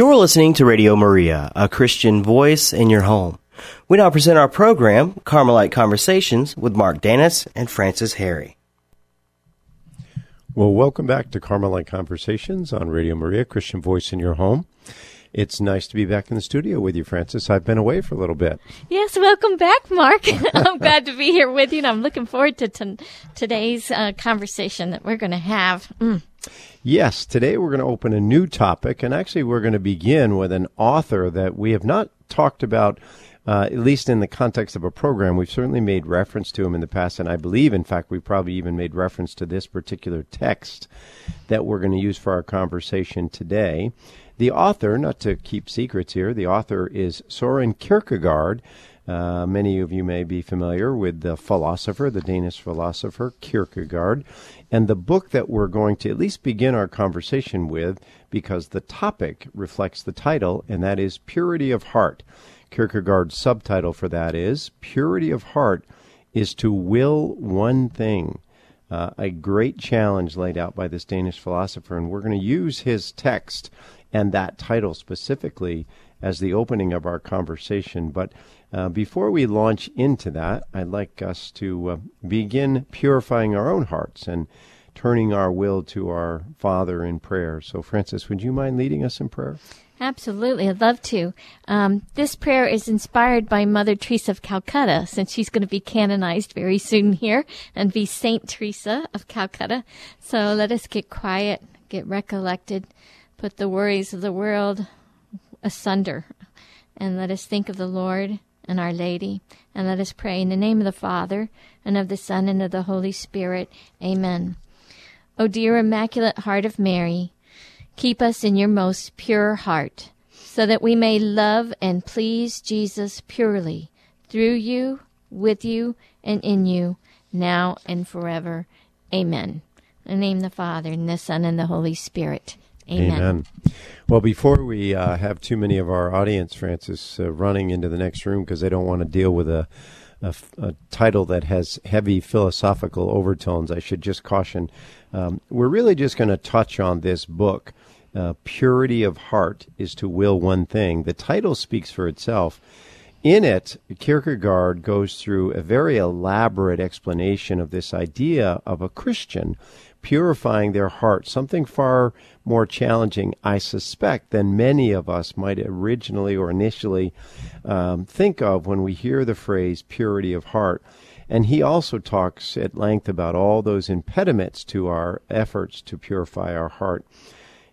You're listening to Radio Maria, a Christian voice in your home. We now present our program, Carmelite Conversations, with Mark Danis and Frances Harry. Well, welcome back to Carmelite Conversations on Radio Maria, Christian voice in your home. It's nice to be back in the studio with you, Frances. I've been away for a little bit. Yes, welcome back, Mark. I'm glad to be here with you, and I'm looking forward to t- today's uh, conversation that we're going to have. Mm. Yes, today we're going to open a new topic, and actually, we're going to begin with an author that we have not talked about. Uh, at least in the context of a program, we've certainly made reference to him in the past, and I believe, in fact, we probably even made reference to this particular text that we're going to use for our conversation today. The author, not to keep secrets here, the author is Soren Kierkegaard. Uh, many of you may be familiar with the philosopher, the Danish philosopher Kierkegaard, and the book that we're going to at least begin our conversation with, because the topic reflects the title, and that is Purity of Heart. Kierkegaard's subtitle for that is Purity of Heart is to will one thing. Uh, a great challenge laid out by this Danish philosopher, and we're going to use his text and that title specifically as the opening of our conversation. But uh, before we launch into that, I'd like us to uh, begin purifying our own hearts and turning our will to our Father in prayer. So, Frances, would you mind leading us in prayer? Absolutely, I'd love to. Um, this prayer is inspired by Mother Teresa of Calcutta, since she's going to be canonized very soon here and be Saint Teresa of Calcutta. So let us get quiet, get recollected, put the worries of the world asunder, and let us think of the Lord and Our Lady, and let us pray in the name of the Father, and of the Son, and of the Holy Spirit. Amen. O dear Immaculate Heart of Mary, keep us in your most pure heart, so that we may love and please Jesus purely, through you, with you, and in you, now and forever. Amen. In the name of the Father, and the Son, and the Holy Spirit. Amen. Amen. Well, before we uh, have too many of our audience, Frances, uh, running into the next room because they don't want to deal with a, a, a, title that has heavy philosophical overtones, I should just caution. Um, we're really just going to touch on this book. Uh, Purity of Heart is to will one thing. The title speaks for itself. In it, Kierkegaard goes through a very elaborate explanation of this idea of a Christian purifying their heart, something far more challenging, I suspect, than many of us might originally or initially um, think of when we hear the phrase purity of heart. And he also talks at length about all those impediments to our efforts to purify our heart.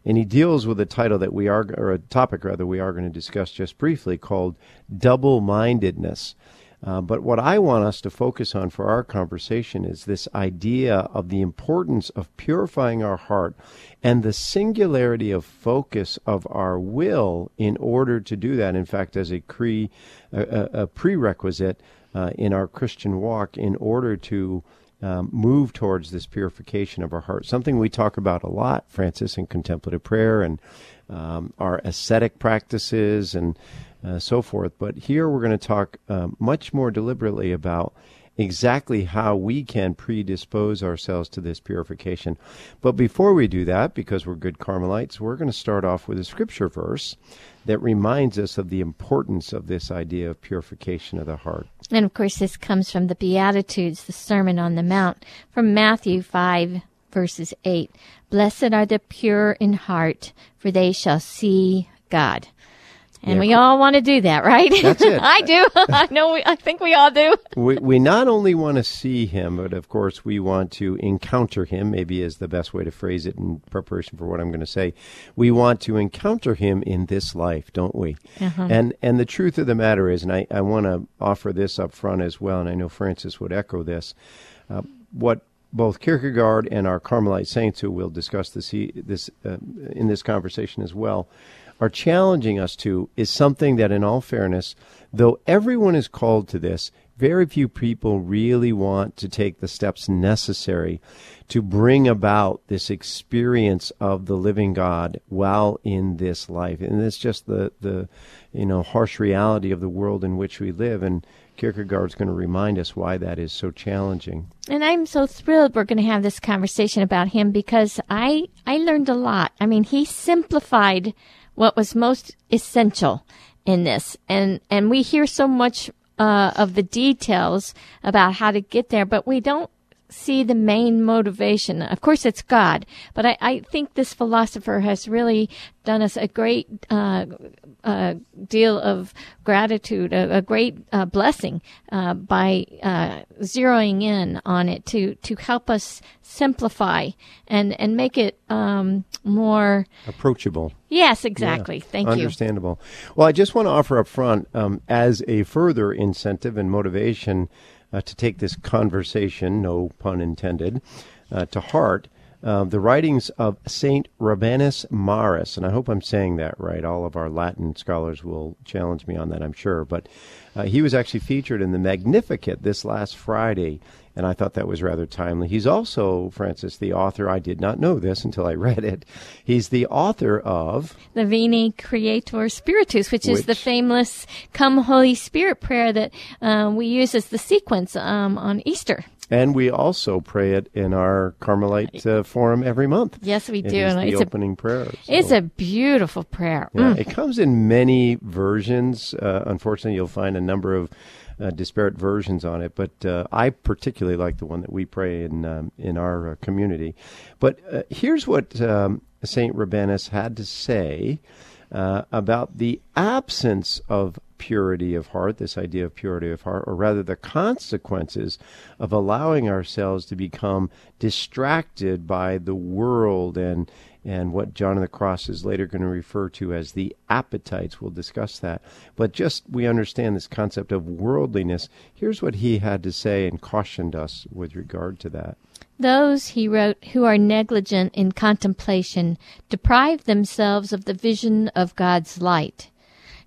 And he deals with a title that we are, or a topic rather, we are going to discuss just briefly called double mindedness. Uh, but what I want us to focus on for our conversation is this idea of the importance of purifying our heart and the singularity of focus of our will in order to do that. In fact, as a, cre- a, a prerequisite uh, in our Christian walk, in order to um, move towards this purification of our heart. Something we talk about a lot, Frances, in contemplative prayer and um, our ascetic practices and uh, so forth. But here we're going to talk uh, much more deliberately about exactly how we can predispose ourselves to this purification. But before we do that, because we're good Carmelites, we're going to start off with a scripture verse that reminds us of the importance of this idea of purification of the heart. And of course, this comes from the Beatitudes, the Sermon on the Mount, from Matthew 5, verses 8. Blessed are the pure in heart, for they shall see God. And yeah. we all want to do that, right? That's it. I do. I know. We, I think we all do. we, we not only want to see him, but of course we want to encounter him. Maybe is the best way to phrase it in preparation for what I'm going to say. We want to encounter him in this life, don't we? Uh-huh. And and the truth of the matter is, and I, I want to offer this up front as well, and I know Frances would echo this. Uh, what both Kierkegaard and our Carmelite saints, who will discuss this, this uh, in this conversation as well, are challenging us to is something that, in all fairness, though everyone is called to this, very few people really want to take the steps necessary to bring about this experience of the living God while in this life. And it's just the, the you know, harsh reality of the world in which we live. And Kierkegaard's going to remind us why that is so challenging. And I'm so thrilled we're going to have this conversation about him because I I learned a lot. I mean, he simplified what was most essential in this. And, and we hear so much uh, of the details about how to get there, but we don't see the main motivation. Of course, it's God, but I, I think this philosopher has really done us a great uh, uh, deal of gratitude, a, a great uh, blessing uh, by uh, zeroing in on it to to help us simplify and and make it um, more approachable. Yes, exactly. Yeah, Thank understandable. you. Understandable. Well, I just want to offer up front um, as a further incentive and motivation uh, to take this conversation, no pun intended, uh, to heart. Uh, the writings of Saint Rabanus Maurus, and I hope I'm saying that right. All of our Latin scholars will challenge me on that, I'm sure. But uh, he was actually featured in the Magnificat this last Friday, and I thought that was rather timely. He's also, Frances, the author. I did not know this until I read it. He's the author of the Veni Creator Spiritus, which, which is the famous "Come Holy Spirit" prayer that uh, we use as the sequence um, on Easter. And we also pray it in our Carmelite uh, forum every month. Yes, we do. Is and it's opening a, prayer. So. It's a beautiful prayer. Yeah, mm. It comes in many versions. Uh, unfortunately, you'll find a number of uh, disparate versions on it, but uh, I particularly like the one that we pray in um, in our uh, community. But uh, here's what um, Saint Rabanus had to say uh, about the absence of purity of heart, this idea of purity of heart, or rather the consequences of allowing ourselves to become distracted by the world and and what John of the Cross is later going to refer to as the appetites. We'll discuss that. But just we understand this concept of worldliness. Here's what he had to say and cautioned us with regard to that. Those, he wrote, who are negligent in contemplation deprive themselves of the vision of God's light.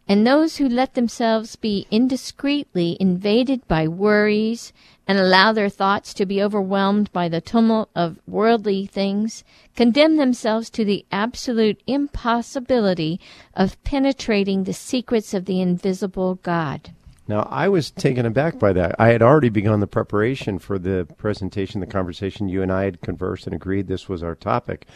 And those who let themselves be indiscreetly invaded by worries and allow their thoughts to be overwhelmed by the tumult of worldly things condemn themselves to the absolute impossibility of penetrating the secrets of the invisible God. Now, I was taken aback by that. I had already begun the preparation for the presentation, the conversation. You and I had conversed and agreed this was our topic.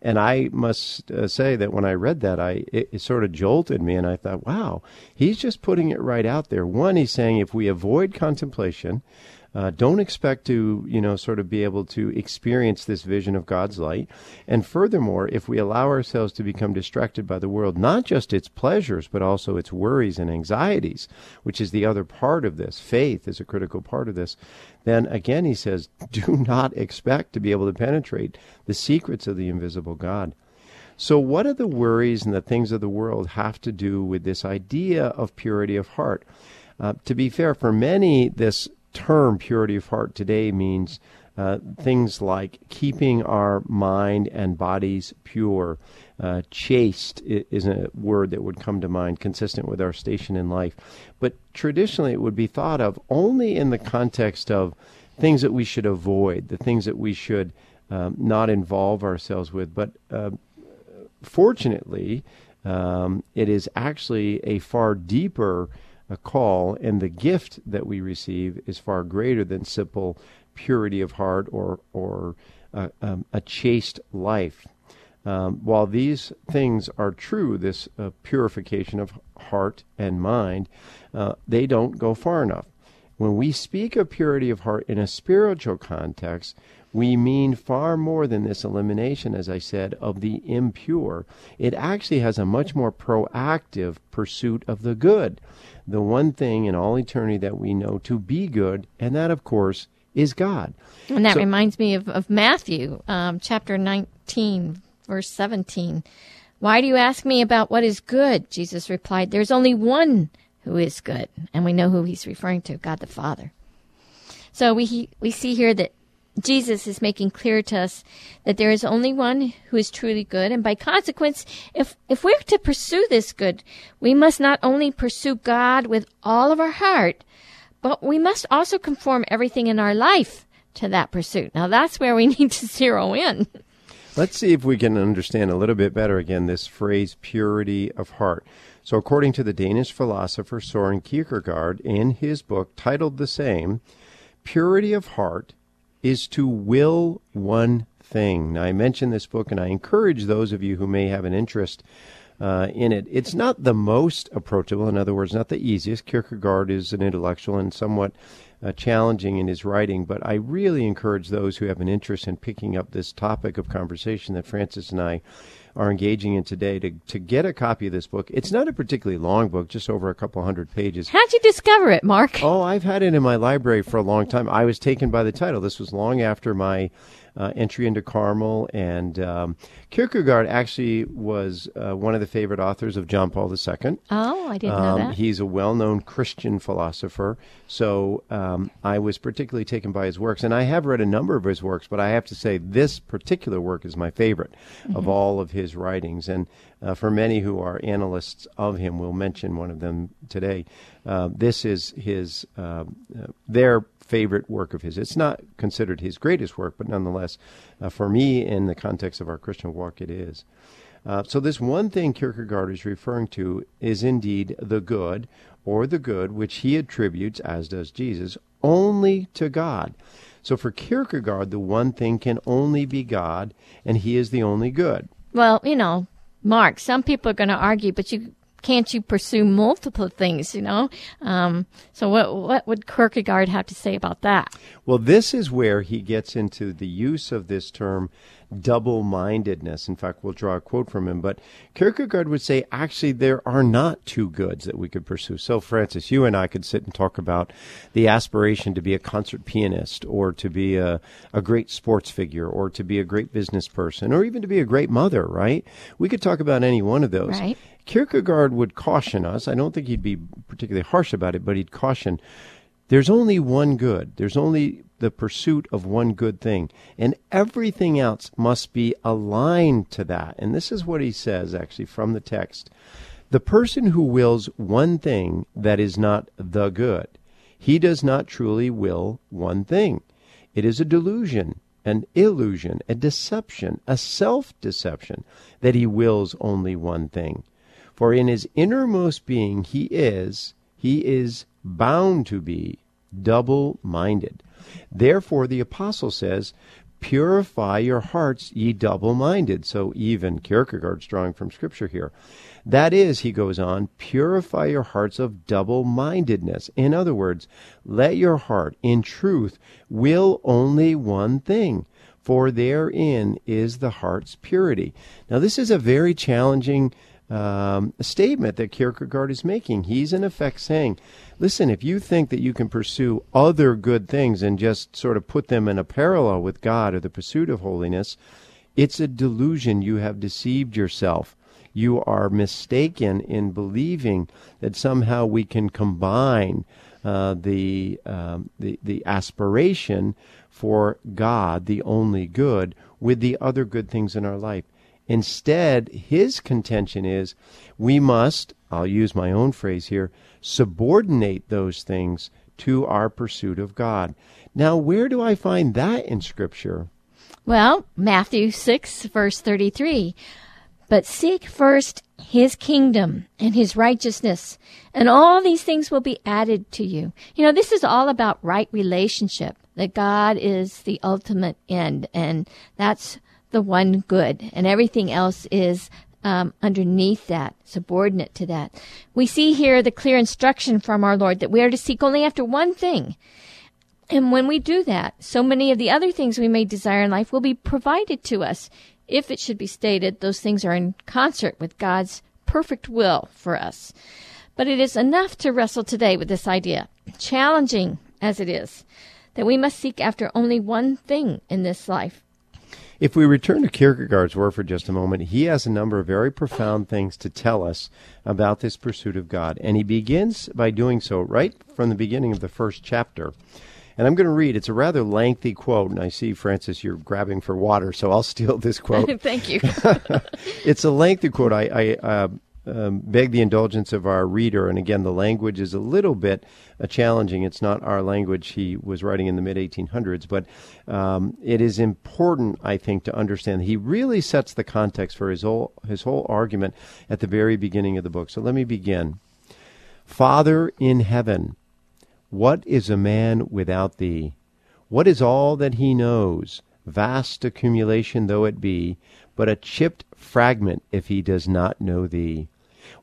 And I must uh, say that when I read that, I it, it sort of jolted me, and I thought, wow, he's just putting it right out there. One, he's saying if we avoid contemplation, uh, don't expect to, you know, sort of be able to experience this vision of God's light. And furthermore, if we allow ourselves to become distracted by the world, not just its pleasures, but also its worries and anxieties, which is the other part of this, faith is a critical part of this, then again, he says, do not expect to be able to penetrate the secrets of the invisible God. So, what do the worries and the things of the world have to do with this idea of purity of heart? Uh, to be fair, for many, this term purity of heart today means uh, things like keeping our mind and bodies pure. Uh, chaste is a word that would come to mind, consistent with our station in life. But traditionally, it would be thought of only in the context of things that we should avoid, the things that we should um, not involve ourselves with. But uh, fortunately, um, it is actually a far deeper a call, and the gift that we receive is far greater than simple purity of heart or or uh, um, a chaste life. Um, while these things are true, this uh, purification of heart and mind, uh, they don't go far enough. When we speak of purity of heart in a spiritual context, we mean far more than this elimination, as I said, of the impure. It actually has a much more proactive pursuit of the good, the one thing in all eternity that we know to be good, and that, of course, is God. And that so, reminds me of, of Matthew um, chapter 19, verse 17. Why do you ask me about what is good? Jesus replied, There's only one who is good. And we know who he's referring to God the Father. So we, we see here that Jesus is making clear to us that there is only one who is truly good, and by consequence, if, if we're to pursue this good, we must not only pursue God with all of our heart, but we must also conform everything in our life to that pursuit. Now that's where we need to zero in. Let's see if we can understand a little bit better again this phrase purity of heart. So according to the Danish philosopher Soren Kierkegaard in his book titled the same, purity of heart is to will one thing. Now, I mentioned this book, and I encourage those of you who may have an interest uh, in it. It's not the most approachable, in other words, not the easiest. Kierkegaard is an intellectual and somewhat uh, challenging in his writing, but I really encourage those who have an interest in picking up this topic of conversation that Frances and I are engaging in today to, to get a copy of this book. It's not a particularly long book, just over a couple hundred pages. How'd you discover it, Mark? Oh, I've had it in my library for a long time. I was taken by the title. This was long after my uh, entry into Carmel. And um, Kierkegaard actually was uh, one of the favorite authors of John Paul II. Oh, I didn't um, know that. He's a well known Christian philosopher. So um, I was particularly taken by his works. And I have read a number of his works, but I have to say this particular work is my favorite mm-hmm. of all of his writings. And uh, for many who are analysts of him, we'll mention one of them today. Uh, this is his uh, uh their favorite work of his. It's not considered his greatest work, but nonetheless, uh, for me, in the context of our Christian walk, it is. Uh, so, this one thing Kierkegaard is referring to is indeed the good, or the good which he attributes, as does Jesus, only to God. So, for Kierkegaard, the one thing can only be God, and he is the only good. Well, you know, Mark, some people are going to argue, but you can't you pursue multiple things, you know? Um, so what, what would Kierkegaard have to say about that? Well, this is where he gets into the use of this term double mindedness. In fact, we'll draw a quote from him. But Kierkegaard would say, actually, there are not two goods that we could pursue. So, Frances, you and I could sit and talk about the aspiration to be a concert pianist or to be a, a great sports figure or to be a great business person or even to be a great mother, right? We could talk about any one of those. Right. Kierkegaard would caution us. I don't think he'd be particularly harsh about it, but he'd caution there's only one good. There's only the pursuit of one good thing. And everything else must be aligned to that. And this is what he says, actually, from the text. The person who wills one thing that is not the good, he does not truly will one thing. It is a delusion, an illusion, a deception, a self deception that he wills only one thing. For in his innermost being he is, he is bound to be double minded. Therefore, the apostle says, Purify your hearts, ye double minded. So, even Kierkegaard's drawing from Scripture here. That is, he goes on, purify your hearts of double mindedness. In other words, let your heart, in truth, will only one thing, for therein is the heart's purity. Now, this is a very challenging um, statement that Kierkegaard is making. He's in effect saying, listen, if you think that you can pursue other good things and just sort of put them in a parallel with God or the pursuit of holiness, it's a delusion. You have deceived yourself. You are mistaken in believing that somehow we can combine uh, the, um, the the aspiration for God, the only good, with the other good things in our life. Instead, his contention is we must, I'll use my own phrase here, subordinate those things to our pursuit of God. Now, where do I find that in Scripture? Well, Matthew 6, verse 33. But seek first his kingdom and his righteousness, and all these things will be added to you. You know, this is all about right relationship, that God is the ultimate end, and that's the one good, and everything else is um, underneath that, subordinate to that. We see here the clear instruction from our Lord that we are to seek only after one thing. And when we do that, so many of the other things we may desire in life will be provided to us. If it should be stated, those things are in concert with God's perfect will for us. But it is enough to wrestle today with this idea, challenging as it is, that we must seek after only one thing in this life if we return to Kierkegaard's work for just a moment, he has a number of very profound things to tell us about this pursuit of God. And he begins by doing so right from the beginning of the first chapter. And I'm going to read. It's a rather lengthy quote, and I see, Frances, you're grabbing for water, so I'll steal this quote. Thank you. it's a lengthy quote. I, I uh, um, beg the indulgence of our reader. And again, the language is a little bit uh, challenging. It's not our language he was writing in the mid 1800s, but um, it is important, I think, to understand. He really sets the context for his whole his whole argument at the very beginning of the book. So let me begin. Father in heaven, what is a man without thee? What is all that he knows? Vast accumulation though it be, but a chipped fragment if he does not know thee?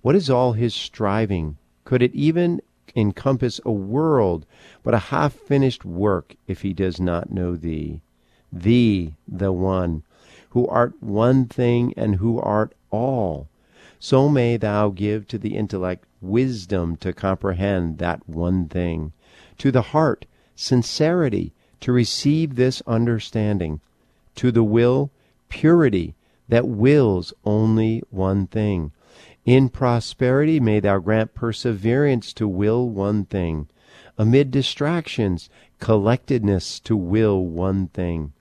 What is all his striving? Could it even encompass a world but a half finished work if he does not know thee? Thee, the one, who art one thing and who art all. So may thou give to the intellect wisdom to comprehend that one thing, to the heart sincerity to receive this understanding, to the will purity that wills only one thing. In prosperity may thou grant perseverance to will one thing. Amid distractions, collectedness to will one thing.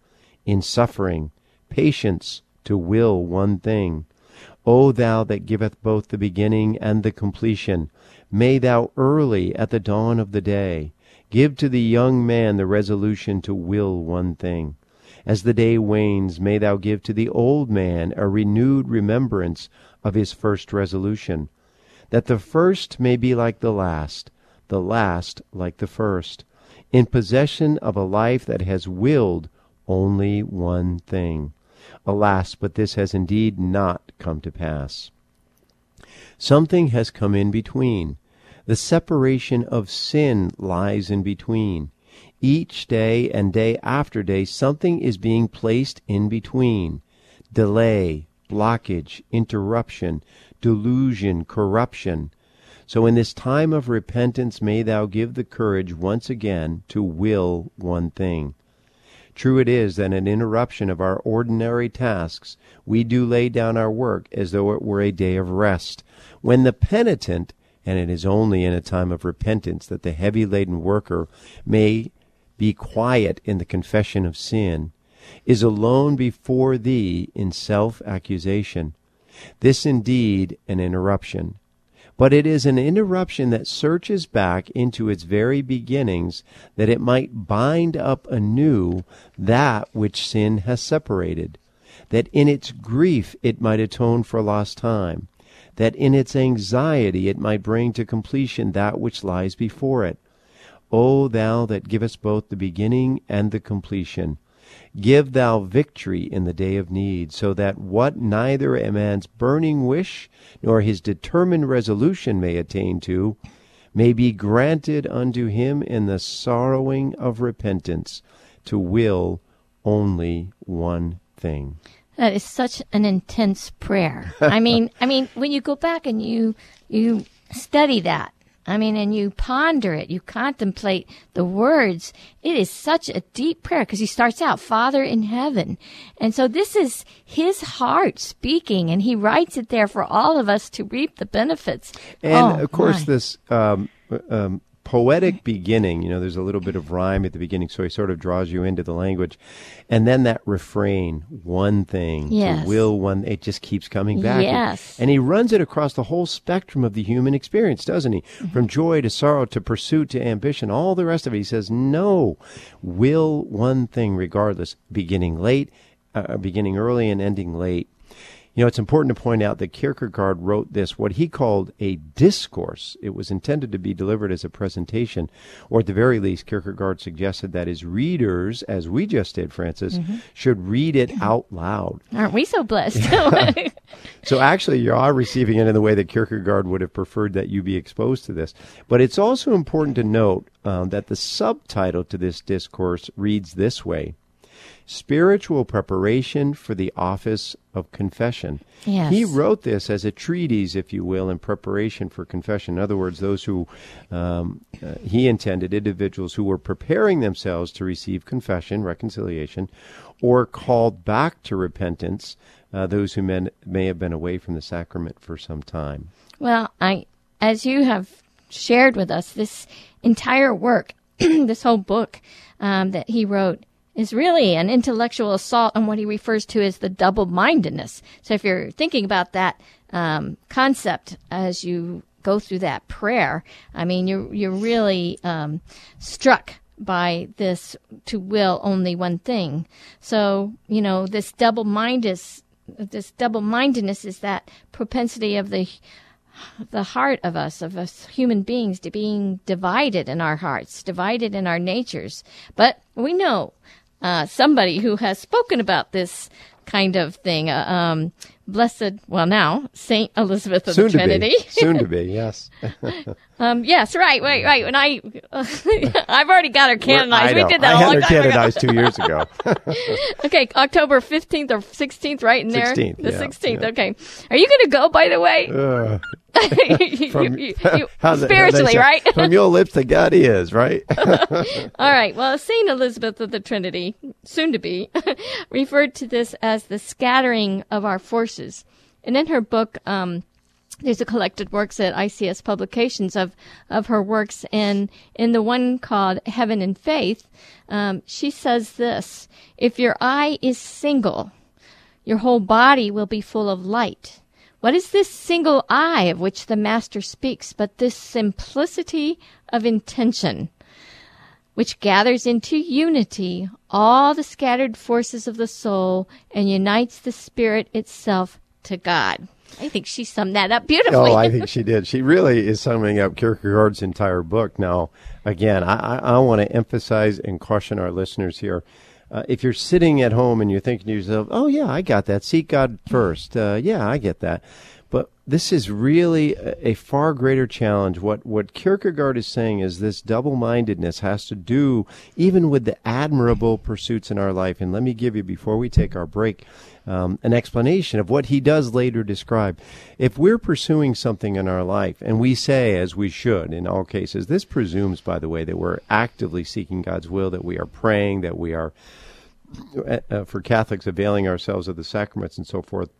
In suffering, patience to will one thing. O thou that giveth both the beginning and the completion, may thou early at the dawn of the day give to the young man the resolution to will one thing. As the day wanes, may thou give to the old man a renewed remembrance of his first resolution, that the first may be like the last, the last like the first, in possession of a life that has willed only one thing. Alas, but this has indeed not come to pass. Something has come in between. The separation of sin lies in between. Each day and day after day, something is being placed in between. Delay, blockage, interruption, delusion, corruption. So in this time of repentance may thou give the courage once again to will one thing. True it is that in interruption of our ordinary tasks we do lay down our work as though it were a day of rest, when the penitent, and it is only in a time of repentance that the heavy laden worker may be quiet in the confession of sin, is alone before thee in self accusation. This indeed an interruption, but it is an interruption that searches back into its very beginnings that it might bind up anew that which sin has separated, that in its grief it might atone for lost time, that in its anxiety it might bring to completion that which lies before it. O thou that givest both the beginning and the completion, Give thou victory in the day of need, so that what neither a man's burning wish nor his determined resolution may attain to, may be granted unto him in the sorrowing of repentance, to will only one thing. That is such an intense prayer. I mean, I mean, when you go back and you you study that, I mean, and you ponder it, you contemplate the words. It is such a deep prayer because he starts out, Father in heaven. And so this is his heart speaking, and he writes it there for all of us to reap the benefits. And Oh, of course, my. this um, um, poetic beginning, you know, there's a little bit of rhyme at the beginning, so he sort of draws you into the language. And then that refrain, one thing, Yes. to will one, it just keeps coming back. Yes. And he runs it across the whole spectrum of the human experience, doesn't he? Mm-hmm. From joy to sorrow to pursuit to ambition, all the rest of it. He says, no, will one thing regardless, beginning late, uh, beginning early and ending late. You know, it's important to point out that Kierkegaard wrote this, what he called a discourse. It was intended to be delivered as a presentation, or at the very least, Kierkegaard suggested that his readers, as we just did, Frances, should read it out loud. Aren't we so blessed? So actually, you are receiving it in the way that Kierkegaard would have preferred that you be exposed to this. But it's also important to note um, that the subtitle to this discourse reads this way Spiritual Preparation for the Office of Confession. Yes. He wrote this as a treatise, if you will, in preparation for confession. In other words, those who um, uh, he intended, individuals who were preparing themselves to receive confession, reconciliation, or called back to repentance, uh, those who men, may have been away from the sacrament for some time. Well, I, as you have shared with us, this entire work, this whole book um, that he wrote, is really an intellectual assault on what he refers to as the double-mindedness. So, if you're thinking about that um, concept as you go through that prayer, I mean, you're you're really um, struck by this to will only one thing. So, you know, this double-mindedness, this double-mindedness is that propensity of the the heart of us, of us human beings, to being divided in our hearts, divided in our natures. But we know uh, somebody who has spoken about this kind of thing, uh, um, Blessed, well, now, Saint Elizabeth of Soon the to Trinity. be. Soon to be, yes. um, yes, right, right, right. When I, I've already got her canonized. We did that I a had long her time ago. canonized two years ago. Okay, October 15th or 16th, right in there? 16th, The 16th, yeah. okay. Are you going to go, by the way? Uh, from, you- you- how the- how they spiritually, say, right? from your lips to God he is, right? All right. Well, Saint Elizabeth of the Trinity, soon to be, referred to this as the scattering of our forces. And in her book, um, there's a collected works at ICS Publications of of her works, and in the one called Heaven in Faith, um, she says this: If your eye is single, your whole body will be full of light. What is this single eye of which the Master speaks but this simplicity of intention? which gathers into unity all the scattered forces of the soul and unites the spirit itself to God. I think she summed that up beautifully. Oh, I think she did. She really is summing up Kierkegaard's entire book. Now, again, I, I, I want to emphasize and caution our listeners here. Uh, if you're sitting at home and you're thinking to yourself, "Oh yeah, I got that. Seek God first. Uh, yeah, I get that," but this is really a, a far greater challenge. What what Kierkegaard is saying is this double-mindedness has to do even with the admirable pursuits in our life. And let me give you before we take our break um, an explanation of what he does later describe. If we're pursuing something in our life, and we say, as we should in all cases, this presumes, by the way, that we're actively seeking God's will, that we are praying, that we are, uh, uh, for Catholics, availing ourselves of the sacraments and so forth.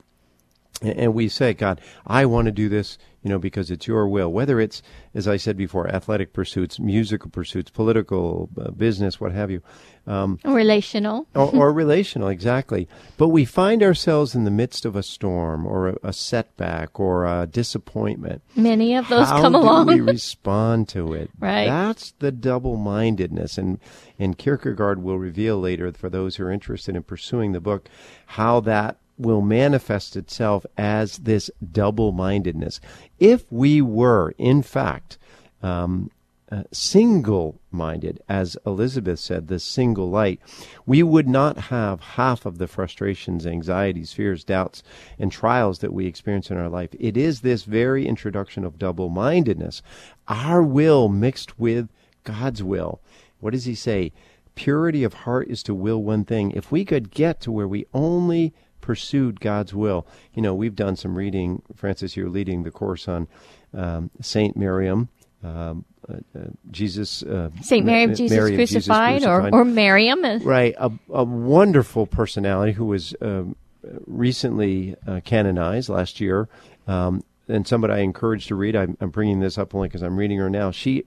And we say, God, I want to do this, you know, because it's your will. Whether it's, as I said before, athletic pursuits, musical pursuits, political, uh, business, what have you, um, Relational. or, or relational, exactly. But we find ourselves in the midst of a storm or a, a setback or a disappointment. Many of those How come do along. we respond to it? Right. That's the double-mindedness, and and Kierkegaard will reveal later for those who are interested in pursuing the book how that will manifest itself as this double-mindedness. If we were, in fact, um, uh, single minded, as Elizabeth said, the single light, we would not have half of the frustrations, anxieties, fears, doubts, and trials that we experience in our life. It is this very introduction of double mindedness, our will mixed with God's will. What does he say? Purity of heart is to will one thing. If we could get to where we only pursued God's will, you know, we've done some reading. Frances, you're leading the course on um, Saint Miriam. Um, uh, uh, Jesus, uh, Saint Mary of Jesus, Mary of Jesus crucified, crucified. or or Miriam. uh, right, a, a wonderful personality who was um, recently uh, canonized last year, um, and somebody I encourage to read. I'm, I'm bringing this up only because I'm reading her now. She,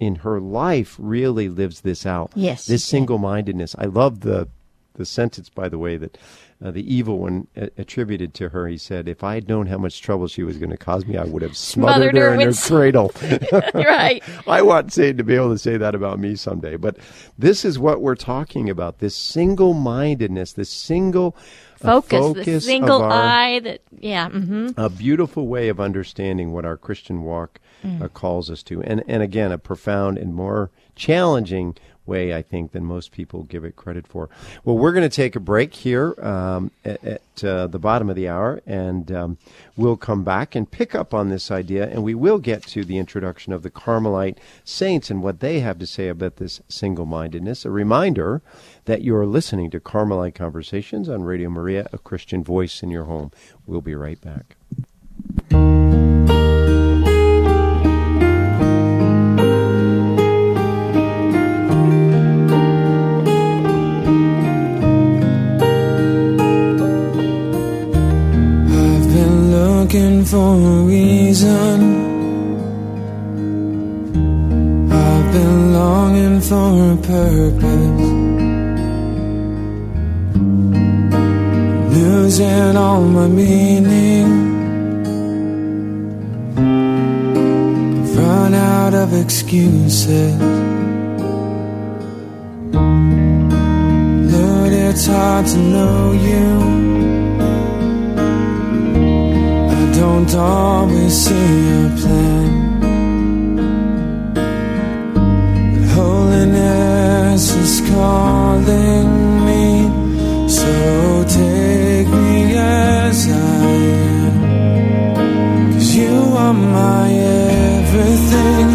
in her life, really lives this out. Yes, this single-mindedness. I love the the sentence, by the way, that uh, the evil one a- attributed to her. He said, "If I had known how much trouble she was going to cause me, I would have smothered, Smothered her in her cradle." right. I want Satan to be able to say that about me someday. But this is what we're talking about this single mindedness, this single uh, Focus, the single our, eye. That yeah. hmm A beautiful way of understanding what our Christian walk uh, calls us to. And, and again, a profound and more challenging way, I think, than most people give it credit for. Well, we're going to take a break here um, at, at uh, the bottom of the hour, and um, we'll come back and pick up on this idea, and we will get to the introduction of the Carmelite saints and what they have to say about this single mindedness. A reminder that you're listening to Carmelite Conversations on Radio Maria, a Christian voice in your home. We'll be right back. For a reason. I've been longing for a purpose. Losing all my meaning. I've Run out of excuses. It's hard to know you. Don't always see a plan. But holiness is calling me. So take me as I am. Cause you are my everything.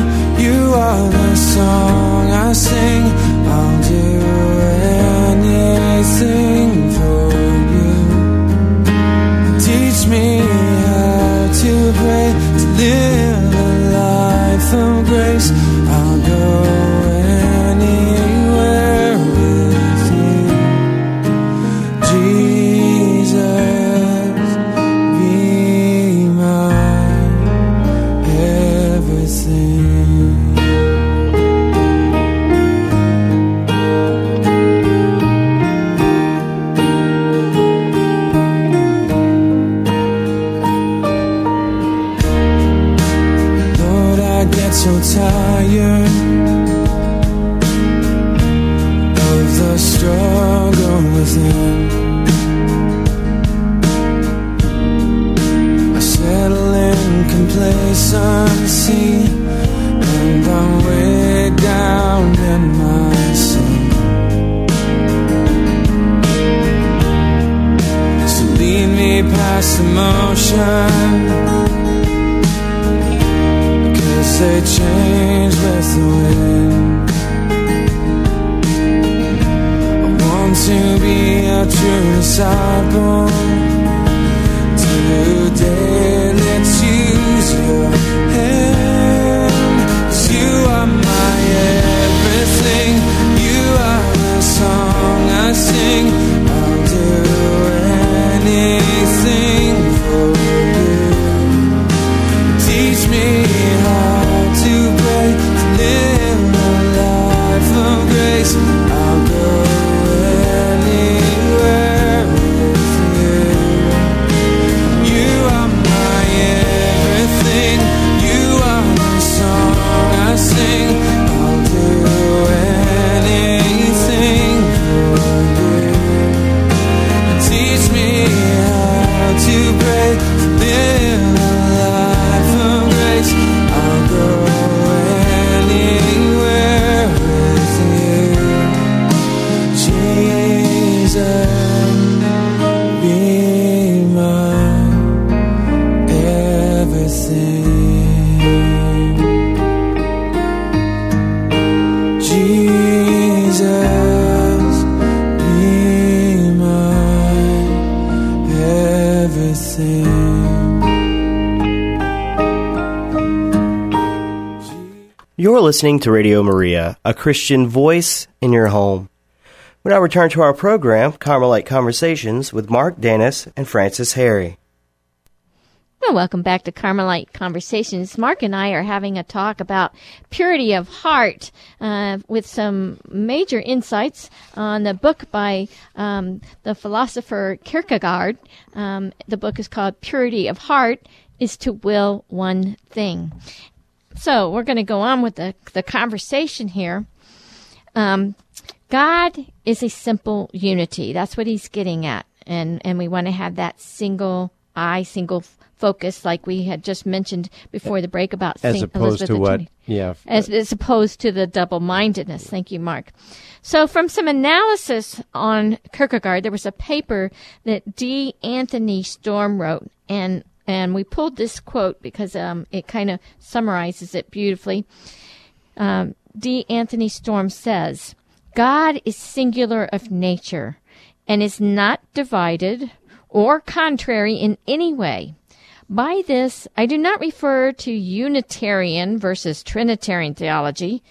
You are the song I sing. I'll do anything listening to Radio Maria, a Christian voice in your home. We now return to our program, Carmelite Conversations, with Mark Dennis and Frances Harry. Well, welcome back to Carmelite Conversations. Mark and I are having a talk about purity of heart uh, with some major insights on the book by um, the philosopher Kierkegaard. Um, the book is called Purity of Heart is to Will One Thing. So we're going to go on with the, the conversation here. Um, God is a simple unity. That's what he's getting at. And, and we want to have that single eye, single focus, like we had just mentioned before the break about As Saint opposed Elizabeth to what? Yeah. As, as opposed to the double mindedness. Thank you, Mark. So, from some analysis on Kierkegaard, there was a paper that D. Anthony Storm wrote, and and we pulled this quote because um, it kind of summarizes it beautifully. Um, D. Anthony Storm says, God is singular of nature and is not divided or contrary in any way. By this, I do not refer to Unitarian versus Trinitarian theology,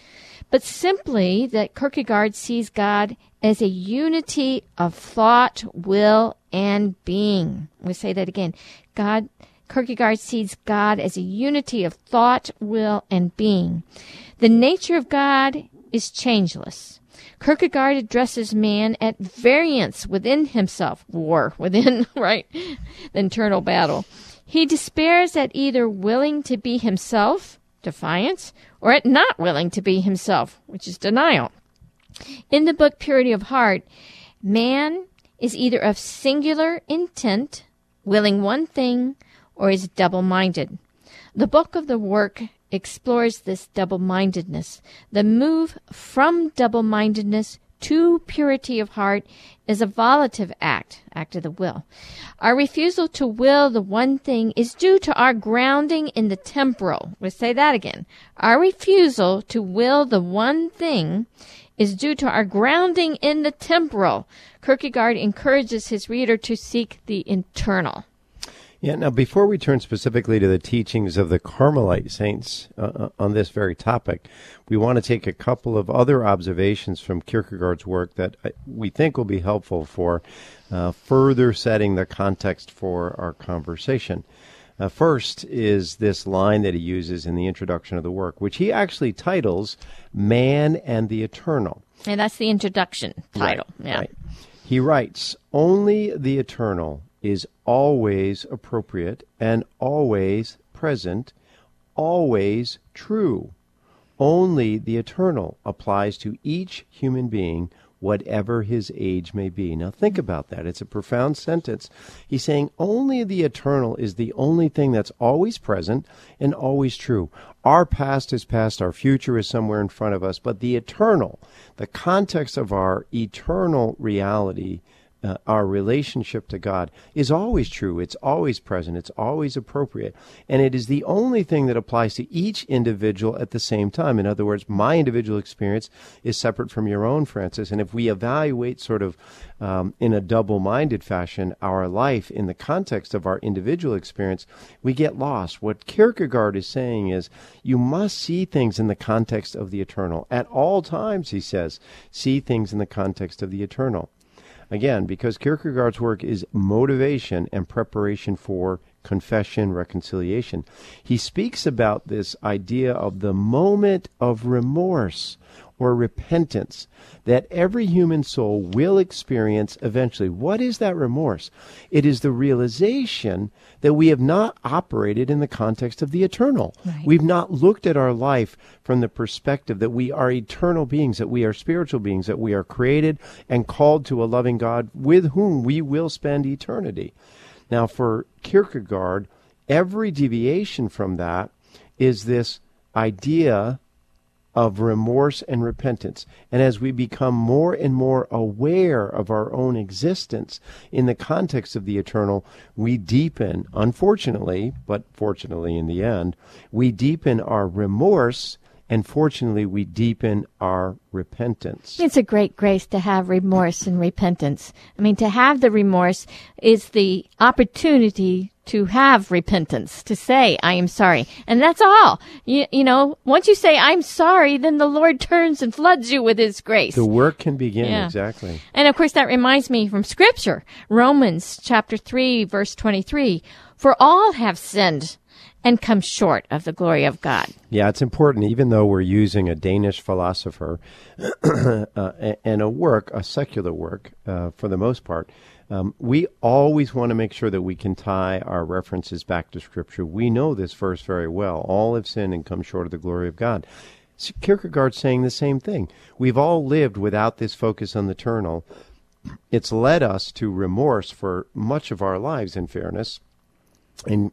but simply that Kierkegaard sees God as a unity of thought, will, and being. We say that again. God, Kierkegaard sees God as a unity of thought, will, and being. The nature of God is changeless. Kierkegaard addresses man at variance within himself, war within, right, the internal battle. He despairs at either willing to be himself, defiance, or at not willing to be himself, which is denial. In the book Purity of Heart, man is either of singular intent, willing one thing, or is double minded. The bulk of the work explores this double mindedness, the move from double mindedness to purity of heart is a volitive act, act of the will. Our refusal to will the one thing is due to our grounding in the temporal. We'll say that again. Our refusal to will the one thing is due to our grounding in the temporal. Kierkegaard encourages his reader to seek the internal. Yeah, now before we turn specifically to the teachings of the Carmelite saints uh, uh, on this very topic, we want to take a couple of other observations from Kierkegaard's work that uh, we think will be helpful for uh, further setting the context for our conversation. Uh, first is this line that he uses in the introduction of the work, which he actually titles Man and the Eternal. And that's the introduction title. Right, yeah. right. He writes, Only the eternal is always appropriate and always present, always true. Only the eternal applies to each human being, whatever his age may be. Now, think about that. It's a profound sentence. He's saying only the eternal is the only thing that's always present and always true. Our past is past, our future is somewhere in front of us, but the eternal, the context of our eternal reality, uh, our relationship to God is always true. It's always present. It's always appropriate. And it is the only thing that applies to each individual at the same time. In other words, my individual experience is separate from your own, Frances. And if we evaluate sort of um, in a double minded fashion our life in the context of our individual experience, we get lost. What Kierkegaard is saying is you must see things in the context of the eternal. At all times, he says, see things in the context of the eternal. Again, because Kierkegaard's work is motivation and preparation for confession, reconciliation. He speaks about this idea of the moment of remorse or repentance that every human soul will experience eventually. What is that remorse? It is the realization that we have not operated in the context of the eternal. Right. We've not looked at our life from the perspective that we are eternal beings, that we are spiritual beings, that we are created and called to a loving God with whom we will spend eternity. Now, for Kierkegaard, every deviation from that is this idea of remorse and repentance. And as we become more and more aware of our own existence in the context of the eternal, we deepen, unfortunately, but fortunately in the end, we deepen our remorse and fortunately we deepen our repentance. It's a great grace to have remorse and repentance. I mean, to have the remorse is the opportunity to have repentance, to say, I am sorry. And that's all. You, you know, once you say, I'm sorry, then the Lord turns and floods you with His grace. The work can begin, Yeah. exactly. And of course, that reminds me from Scripture, Romans chapter 3, verse 23. For all have sinned and come short of the glory of God. Yeah, it's important, even though we're using a Danish philosopher uh, and a work, a secular work, uh, for the most part. Um, we always want to make sure that we can tie our references back to Scripture. We know this verse very well. All have sinned and come short of the glory of God. Kierkegaard's saying the same thing. We've all lived without this focus on the eternal. It's led us to remorse for much of our lives, in fairness, and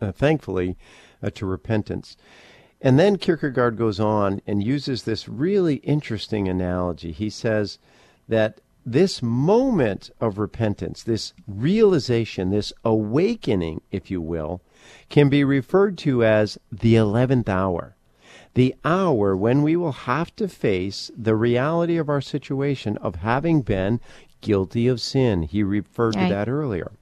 uh, thankfully uh, to repentance. And then Kierkegaard goes on and uses this really interesting analogy. He says that this moment of repentance, this realization, this awakening, if you will, can be referred to as the 11th hour. The hour when we will have to face the reality of our situation of having been guilty of sin. He referred Right. to that earlier.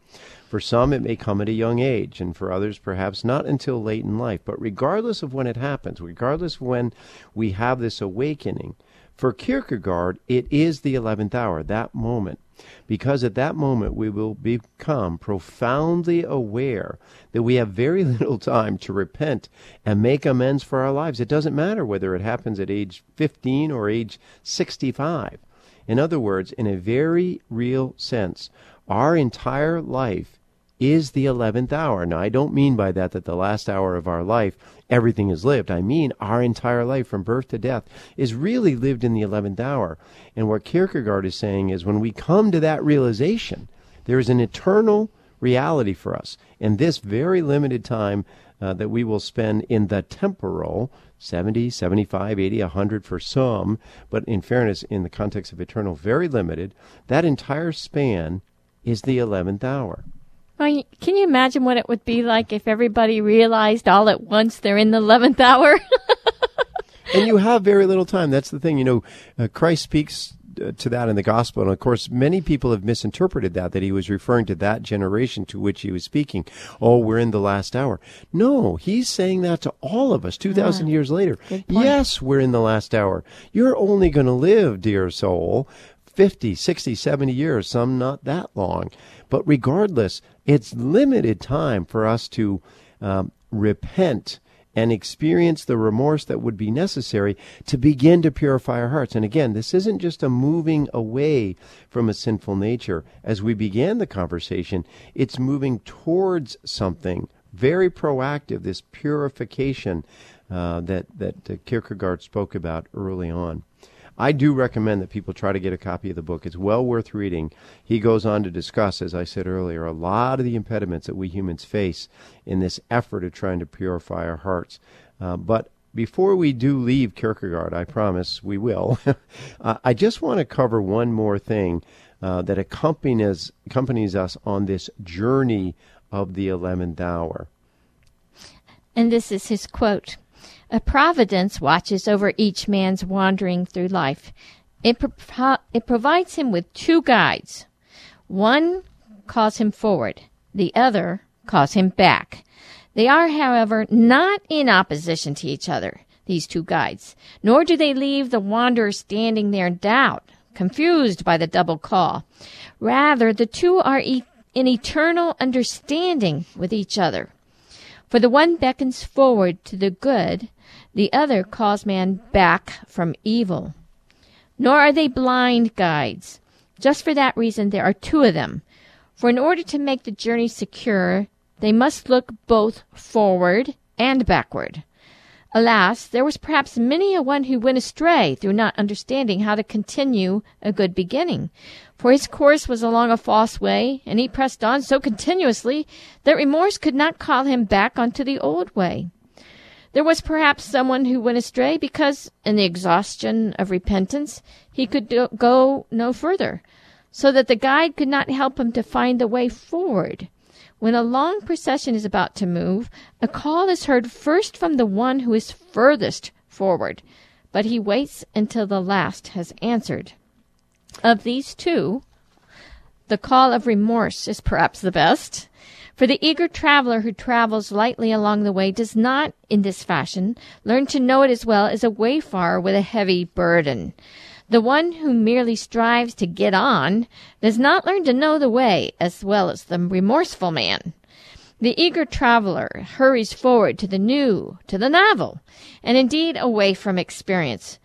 For some, it may come at a young age, and for others, perhaps not until late in life. But regardless of when it happens, regardless of when we have this awakening, for Kierkegaard, it is the 11th hour, that moment. Because at that moment, we will become profoundly aware that we have very little time to repent and make amends for our lives. It doesn't matter whether it happens at age 15 or age 65. In other words, in a very real sense, our entire life is the 11th hour. Now, I don't mean by that that the last hour of our life everything is lived. I mean our entire life from birth to death is really lived in the 11th hour. And what Kierkegaard is saying is when we come to that realization, there is an eternal reality for us. And this very limited time uh, that we will spend in the temporal 70, 75, 80, 100 for some, but in fairness, in the context of eternal, very limited. That entire span is the 11th hour. Well, can you imagine what it would be like if everybody realized all at once they're in the 11th hour? and you have very little time. That's the thing. You know, uh, Christ speaks uh, to that in the gospel. And of course, many people have misinterpreted that, that he was referring to that generation to which he was speaking. Oh, we're in the last hour. No, he's saying that to all of us 2,000 years later. Yes, we're in the last hour. You're only going to live, dear soul, 50, 60, 70 years, some not that long. But regardless, it's limited time for us to um, repent and experience the remorse that would be necessary to begin to purify our hearts. And again, this isn't just a moving away from a sinful nature. As we began the conversation, it's moving towards something very proactive, this purification uh, that, that uh, Kierkegaard spoke about early on. I do recommend that people try to get a copy of the book. It's well worth reading. He goes on to discuss, as I said earlier, a lot of the impediments that we humans face in this effort of trying to purify our hearts. Uh, but before we do leave Kierkegaard, I promise we will, uh, I just want to cover one more thing uh, that accompanies, accompanies us on this journey of the 11th hour. And this is his quote. A providence watches over each man's wandering through life. It, pro- it provides him with two guides. One calls him forward, the other calls him back. They are, however, not in opposition to each other, these two guides, nor do they leave the wanderer standing there in doubt, confused by the double call. Rather, the two are e- in eternal understanding with each other. For the one beckons forward to the good, the other calls man back from evil. Nor are they blind guides. Just for that reason, there are two of them. For in order to make the journey secure, they must look both forward and backward. Alas, there was perhaps many a one who went astray through not understanding how to continue a good beginning. For his course was along a false way, and he pressed on so continuously that remorse could not call him back onto the old way. There was perhaps someone who went astray because, in the exhaustion of repentance, he could do, go no further, so that the guide could not help him to find the way forward. When a long procession is about to move, a call is heard first from the one who is furthest forward, but he waits until the last has answered. Of these two, the call of remorse is perhaps the best. For the eager traveler who travels lightly along the way does not, in this fashion, learn to know it as well as a wayfarer with a heavy burden. The one who merely strives to get on does not learn to know the way as well as the remorseful man. The eager traveler hurries forward to the new, to the novel, and indeed away from experience.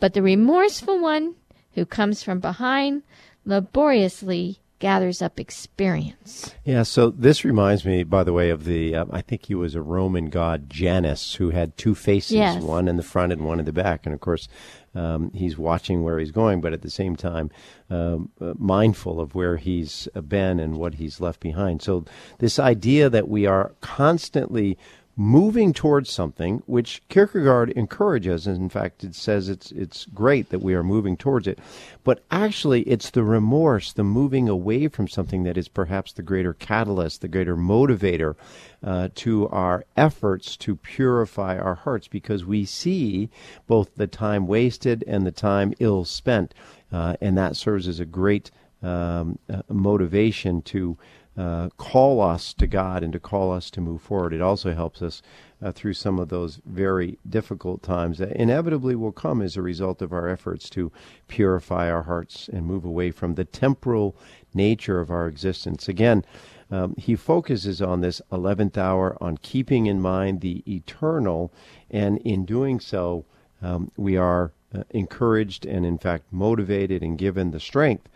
But the remorseful one, who comes from behind, laboriously gathers up experience. Yeah, so this reminds me, by the way, of the, uh, I think he was a Roman god, Janus, who had two faces, yes. one in the front and one in the back. And of course, um, he's watching where he's going, but at the same time, um, uh, mindful of where he's been and what he's left behind. So, this idea that we are constantly moving towards something which Kierkegaard encourages and in fact it says it's it's great that we are moving towards it. But actually it's the remorse the moving away from something that is perhaps the greater catalyst the greater motivator uh, to our efforts to purify our hearts because we see both the time wasted and the time ill spent. Uh, and that serves as a great um, uh, motivation to uh, call us to God and to call us to move forward. It also helps us uh, through some of those very difficult times that inevitably will come as a result of our efforts to purify our hearts and move away from the temporal nature of our existence. Again, um, he focuses on this 11th hour on keeping in mind the eternal, and in doing so, um, we are uh, encouraged and, in fact, motivated and given the strength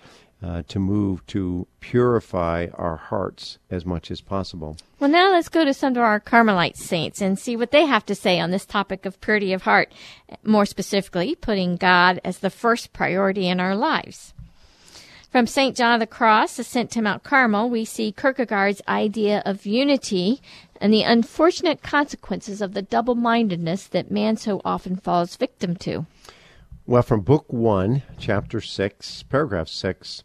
uh, to move to purify our hearts as much as possible. Well, now let's go to some of our Carmelite saints and see what they have to say on this topic of purity of heart, more specifically, putting God as the first priority in our lives. From St. John of the Cross, Ascent to Mount Carmel, we see Kierkegaard's idea of unity and the unfortunate consequences of the double mindedness that man so often falls victim to. Well, from Book 1, Chapter 6, Paragraph 6,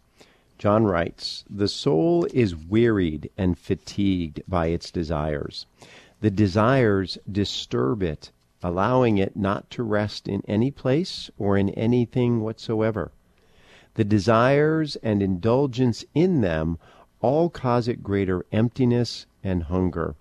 John writes The soul is wearied and fatigued by its desires. The desires disturb it, allowing it not to rest in any place or in anything whatsoever. The desires and indulgence in them all cause it greater emptiness and hunger.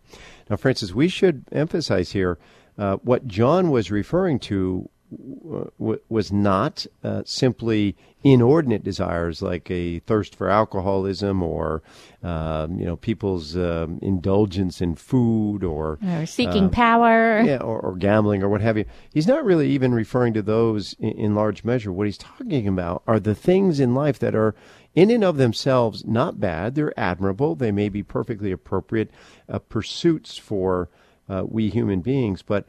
Now, Frances, we should emphasize here uh, what John was referring to w- was not uh, simply inordinate desires like a thirst for alcoholism or um, you know people's um, indulgence in food or, or seeking um, power. yeah or, or, gambling or what have you. He's not really even referring to those in, in large measure. What he's talking about are the things in life that are in and of themselves not bad. They're admirable. They may be perfectly appropriate uh, pursuits for uh, we human beings. But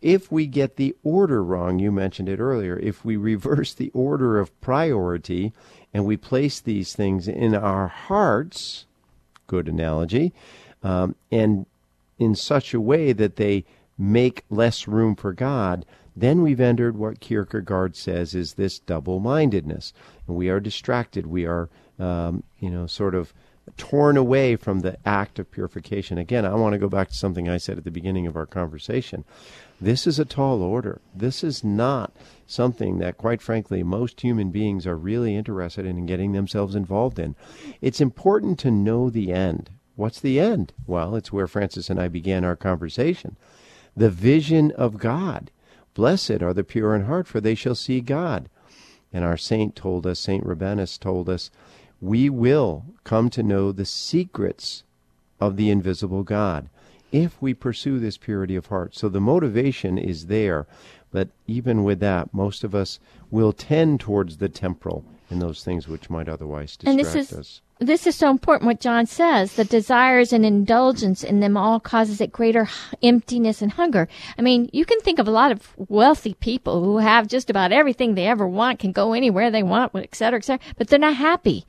if we get the order wrong, you mentioned it earlier, if we reverse the order of priority and we place these things in our hearts, good analogy, um, and in such a way that they make less room for God, then we've entered what Kierkegaard says is this double mindedness. And we are distracted. We are, um, you know, sort of torn away from the act of purification. Again, I want to go back to something I said at the beginning of our conversation. This is a tall order. This is not something that, quite frankly, most human beings are really interested in getting themselves involved in. It's important to know the end. What's the end? Well, it's where Frances and I began our conversation. The vision of God. Blessed are the pure in heart, for they shall see God. And our saint told us, Saint Rabanus told us, we will come to know the secrets of the invisible God if we pursue this purity of heart. So the motivation is there, but even with that, most of us will tend towards the temporal in those things which might otherwise distract and this is, us. This is so important what John says. The desires and indulgence in them all causes it greater emptiness and hunger. I mean, you can think of a lot of wealthy people who have just about everything they ever want, can go anywhere they want, et cetera, et cetera, but they're not happy.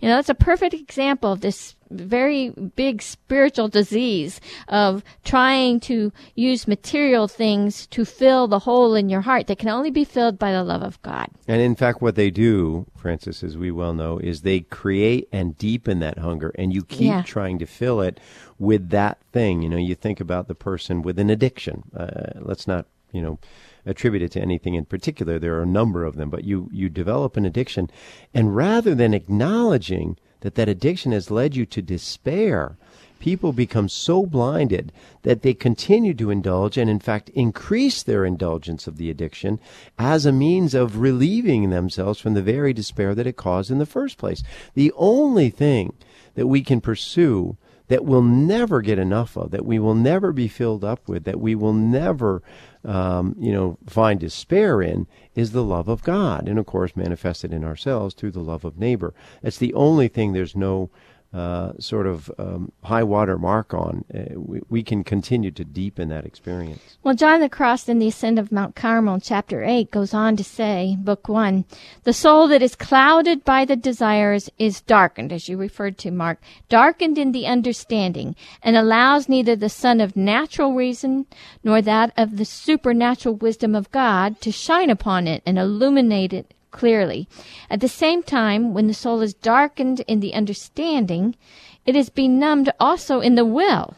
You know, that's a perfect example of this very big spiritual disease of trying to use material things to fill the hole in your heart that can only be filled by the love of God. And in fact, what they do, Frances, as we well know, is they create and deepen that hunger, and you keep yeah. trying to fill it with that thing. You know, you think about the person with an addiction. Uh, let's not, you know, attribute it to anything in particular. There are a number of them, but you, you develop an addiction, and rather than acknowledging that that addiction has led you to despair, people become so blinded that they continue to indulge and in fact increase their indulgence of the addiction as a means of relieving themselves from the very despair that it caused in the first place. The only thing that we can pursue that we'll never get enough of, that we will never be filled up with, that we will never, um, you know, find despair in, is the love of God, and of course manifested in ourselves through the love of neighbor. It's the only thing there's no uh, sort of um, high water mark on, uh, we, we, can continue to deepen that experience. Well, John the Cross in the Ascent of Mount Carmel, chapter 8, goes on to say, Book 1, the soul that is clouded by the desires is darkened, as you referred to, Mark, darkened in the understanding, and allows neither the sun of natural reason nor that of the supernatural wisdom of God to shine upon it and illuminate it clearly. At the same time, when the soul is darkened in the understanding, it is benumbed also in the will,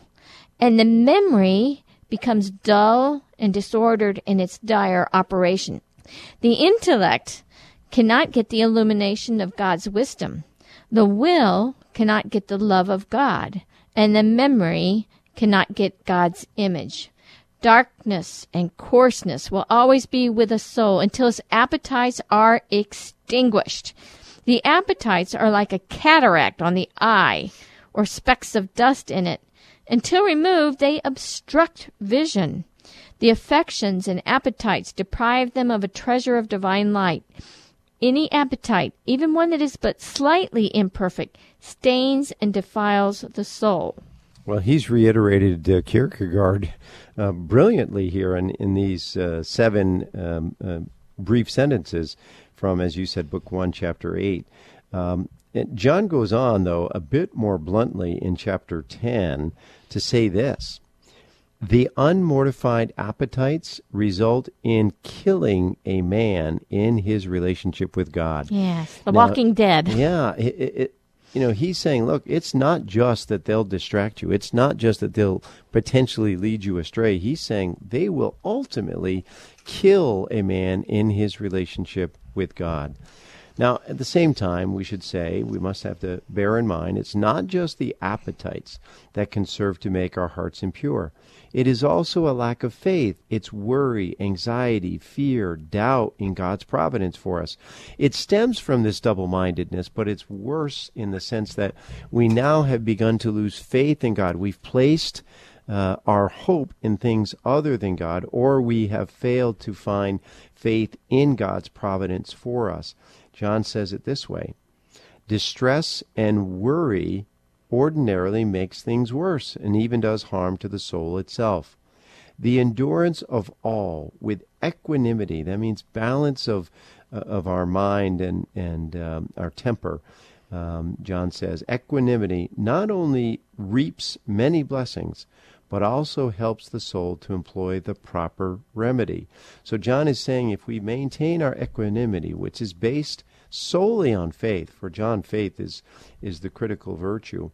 and the memory becomes dull and disordered in its dire operation. The intellect cannot get the illumination of God's wisdom. The will cannot get the love of God, and the memory cannot get God's image darkness and coarseness will always be with a soul until its appetites are extinguished. The appetites are like a cataract on the eye or specks of dust in it. Until removed, they obstruct vision. The affections and appetites deprive them of a treasure of divine light. Any appetite, even one that is but slightly imperfect, stains and defiles the soul. Well, he's reiterated uh, Kierkegaard uh, brilliantly here in, in these uh, seven um, uh, brief sentences from, as you said, Book 1, Chapter 8. Um, John goes on, though, a bit more bluntly in chapter 10 to say this The unmortified appetites result in killing a man in his relationship with God. Yes, the Now- Walking Dead. Yeah, it, it, it- you know, he's saying, look, it's not just that they'll distract you. It's not just that they'll potentially lead you astray. He's saying they will ultimately kill a man in his relationship with God. Now, at the same time, we should say we must have to bear in mind it's not just the appetites that can serve to make our hearts impure. It is also a lack of faith. It's worry, anxiety, fear, doubt in God's providence for us. It stems from this double mindedness, but it's worse in the sense that we now have begun to lose faith in God. We've placed uh, our hope in things other than God, or we have failed to find faith in God's providence for us. John says it this way Distress and worry ordinarily makes things worse and even does harm to the soul itself. The endurance of all with equanimity, that means balance of, uh, of our mind and, and um, our temper. Um, John says, equanimity not only reaps many blessings, but also helps the soul to employ the proper remedy. So John is saying if we maintain our equanimity, which is based solely on faith, for John, faith is, is the critical virtue,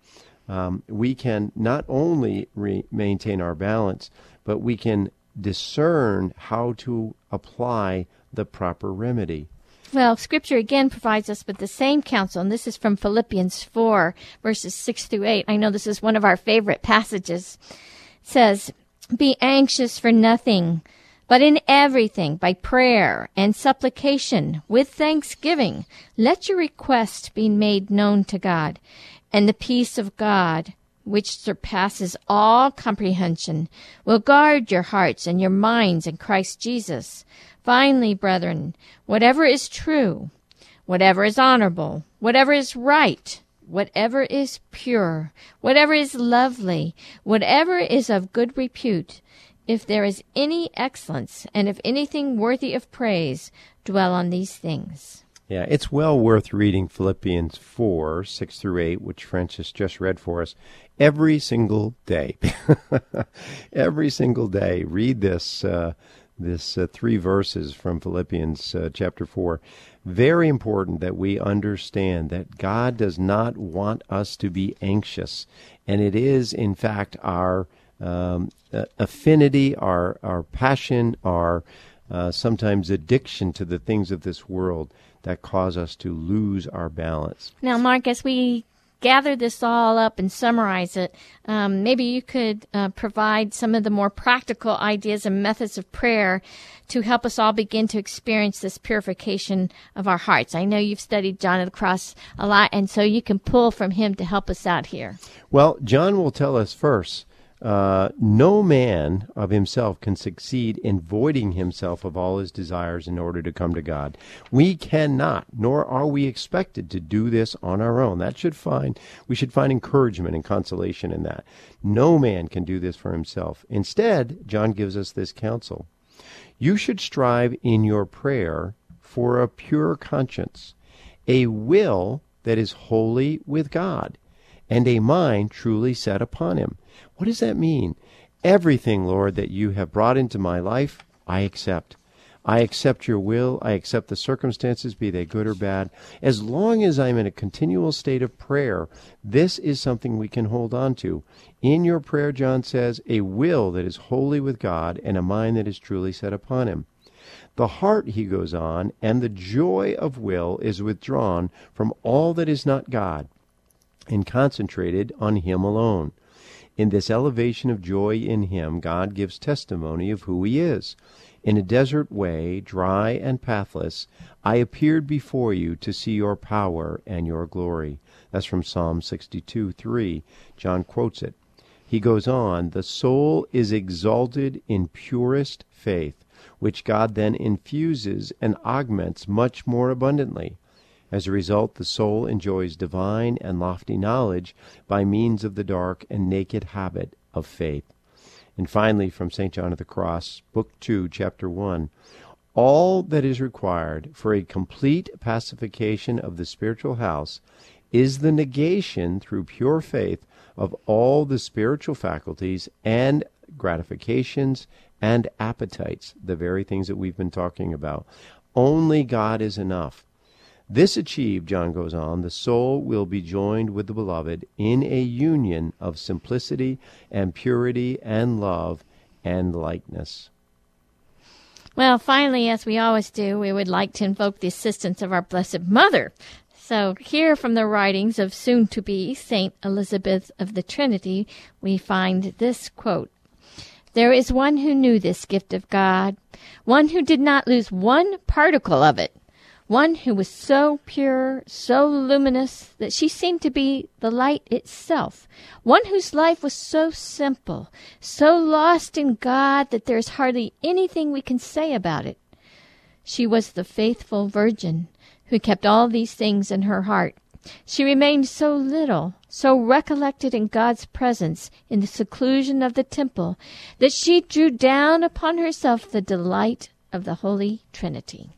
um, we can not only re- maintain our balance, but we can discern how to apply the proper remedy. Well, Scripture again provides us with the same counsel, and this is from Philippians 4, verses 6 through 8. I know this is one of our favorite passages. It says, Be anxious for nothing, but in everything, by prayer and supplication, with thanksgiving, let your request be made known to God. And the peace of God, which surpasses all comprehension, will guard your hearts and your minds in Christ Jesus. Finally, brethren, whatever is true, whatever is honorable, whatever is right, whatever is pure, whatever is lovely, whatever is of good repute, if there is any excellence, and if anything worthy of praise, dwell on these things. Yeah, it's well worth reading Philippians 4, 6 through 8, which Frances just read for us, every single day. every single day. Read this, uh, this uh, three verses from Philippians uh, chapter 4. Very important that we understand that God does not want us to be anxious. And it is, in fact, our um, affinity, our, our passion, our uh, sometimes addiction to the things of this world that cause us to lose our balance. Now, Mark, as we gather this all up and summarize it, um, maybe you could uh, provide some of the more practical ideas and methods of prayer to help us all begin to experience this purification of our hearts. I know you've studied John of the Cross a lot, and so you can pull from him to help us out here. Well, John will tell us first uh, no man of himself can succeed in voiding himself of all his desires in order to come to God. We cannot, nor are we expected to do this on our own. That should find we should find encouragement and consolation in that. No man can do this for himself. Instead, John gives us this counsel. You should strive in your prayer for a pure conscience, a will that is holy with God, and a mind truly set upon him. What does that mean? Everything, Lord, that you have brought into my life, I accept. I accept your will. I accept the circumstances, be they good or bad. As long as I'm in a continual state of prayer, this is something we can hold on to. In your prayer, John says, a will that is holy with God and a mind that is truly set upon him. The heart, he goes on, and the joy of will is withdrawn from all that is not God and concentrated on him alone. In this elevation of joy in him, God gives testimony of who he is. In a desert way, dry and pathless, I appeared before you to see your power and your glory. That's from Psalm 62 3. John quotes it. He goes on, The soul is exalted in purest faith, which God then infuses and augments much more abundantly. As a result, the soul enjoys divine and lofty knowledge by means of the dark and naked habit of faith. And finally, from St. John of the Cross, Book 2, Chapter 1 All that is required for a complete pacification of the spiritual house is the negation through pure faith of all the spiritual faculties and gratifications and appetites, the very things that we've been talking about. Only God is enough. This achieved, John goes on, the soul will be joined with the beloved in a union of simplicity and purity and love and likeness. Well, finally, as we always do, we would like to invoke the assistance of our Blessed Mother. So, here from the writings of soon to be Saint Elizabeth of the Trinity, we find this quote There is one who knew this gift of God, one who did not lose one particle of it one who was so pure, so luminous, that she seemed to be the light itself, one whose life was so simple, so lost in God that there is hardly anything we can say about it. She was the faithful virgin who kept all these things in her heart. She remained so little, so recollected in God's presence in the seclusion of the temple, that she drew down upon herself the delight of the Holy Trinity.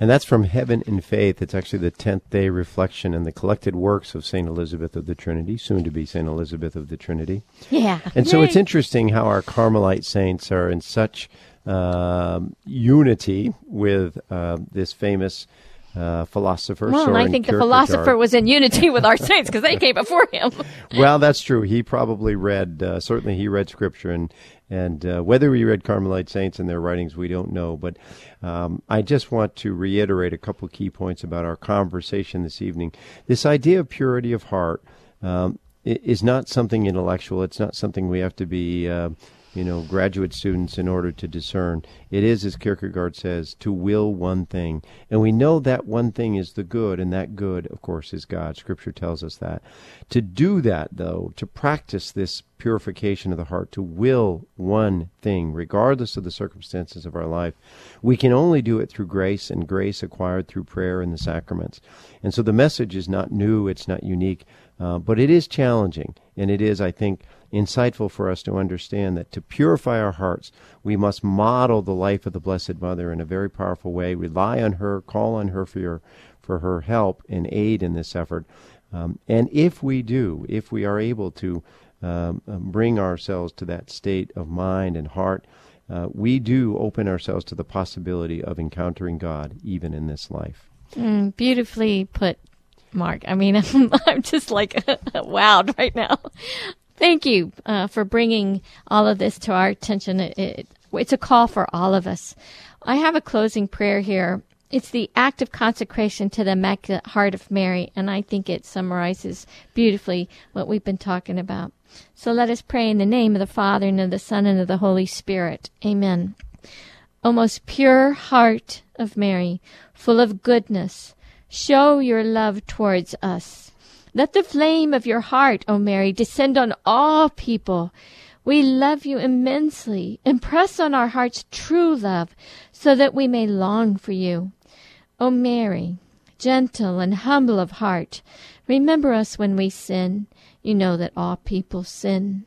And that's from Heaven in Faith. It's actually the 10th day reflection in the collected works of St. Elizabeth of the Trinity, soon to be St. Elizabeth of the Trinity. Yeah. And so it's interesting how our Carmelite saints are in such uh, unity with uh, this famous uh, philosopher. Well, I think the philosopher was in unity with our saints because they came before him. well, that's true. He probably read, uh, certainly he read scripture, and and uh, whether he read Carmelite saints and their writings, we don't know. But um, I just want to reiterate a couple key points about our conversation this evening. This idea of purity of heart um, is not something intellectual. It's not something we have to be. You know, graduate students in order to discern. It is, as Kierkegaard says, to will one thing. And we know that one thing is the good, and that good, of course, is God. Scripture tells us that. To do that, though, to practice this purification of the heart, to will one thing, regardless of the circumstances of our life, we can only do it through grace, and grace acquired through prayer and the sacraments. And so the message is not new, it's not unique, uh, but it is challenging, and it is, I think, insightful for us to understand that to purify our hearts, we must model the life of the Blessed Mother in a very powerful way, rely on her, call on her for, your, for her help and aid in this effort. Um, and if we do, if we are able to um, um, bring ourselves to that state of mind and heart, uh, we do open ourselves to the possibility of encountering God even in this life. Mm, beautifully put, Mark. I mean, I'm, I'm just like wowed right now. Thank you uh, for bringing all of this to our attention. It, it, it's a call for all of us. I have a closing prayer here. It's the act of consecration to the Immaculate Heart of Mary, and I think it summarizes beautifully what we've been talking about. So let us pray in the name of the Father, and of the Son, and of the Holy Spirit. Amen. O most pure heart of Mary, full of goodness, show your love towards us let the flame of your heart, O Mary, descend on all people. We love you immensely. Impress on our hearts true love, so that we may long for you. O Mary, gentle and humble of heart, remember us when we sin. You know that all people sin.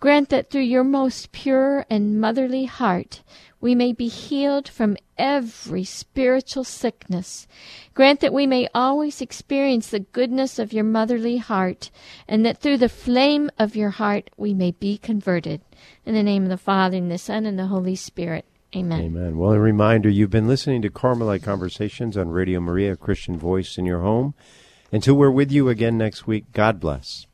Grant that through your most pure and motherly heart we may be healed from every spiritual sickness. Grant that we may always experience the goodness of your motherly heart, and that through the flame of your heart we may be converted. In the name of the Father, and the Son, and the Holy Spirit. Amen. Amen. Well, a reminder you've been listening to Carmelite Conversations on Radio Maria, Christian Voice in your home. Until we're with you again next week, God bless.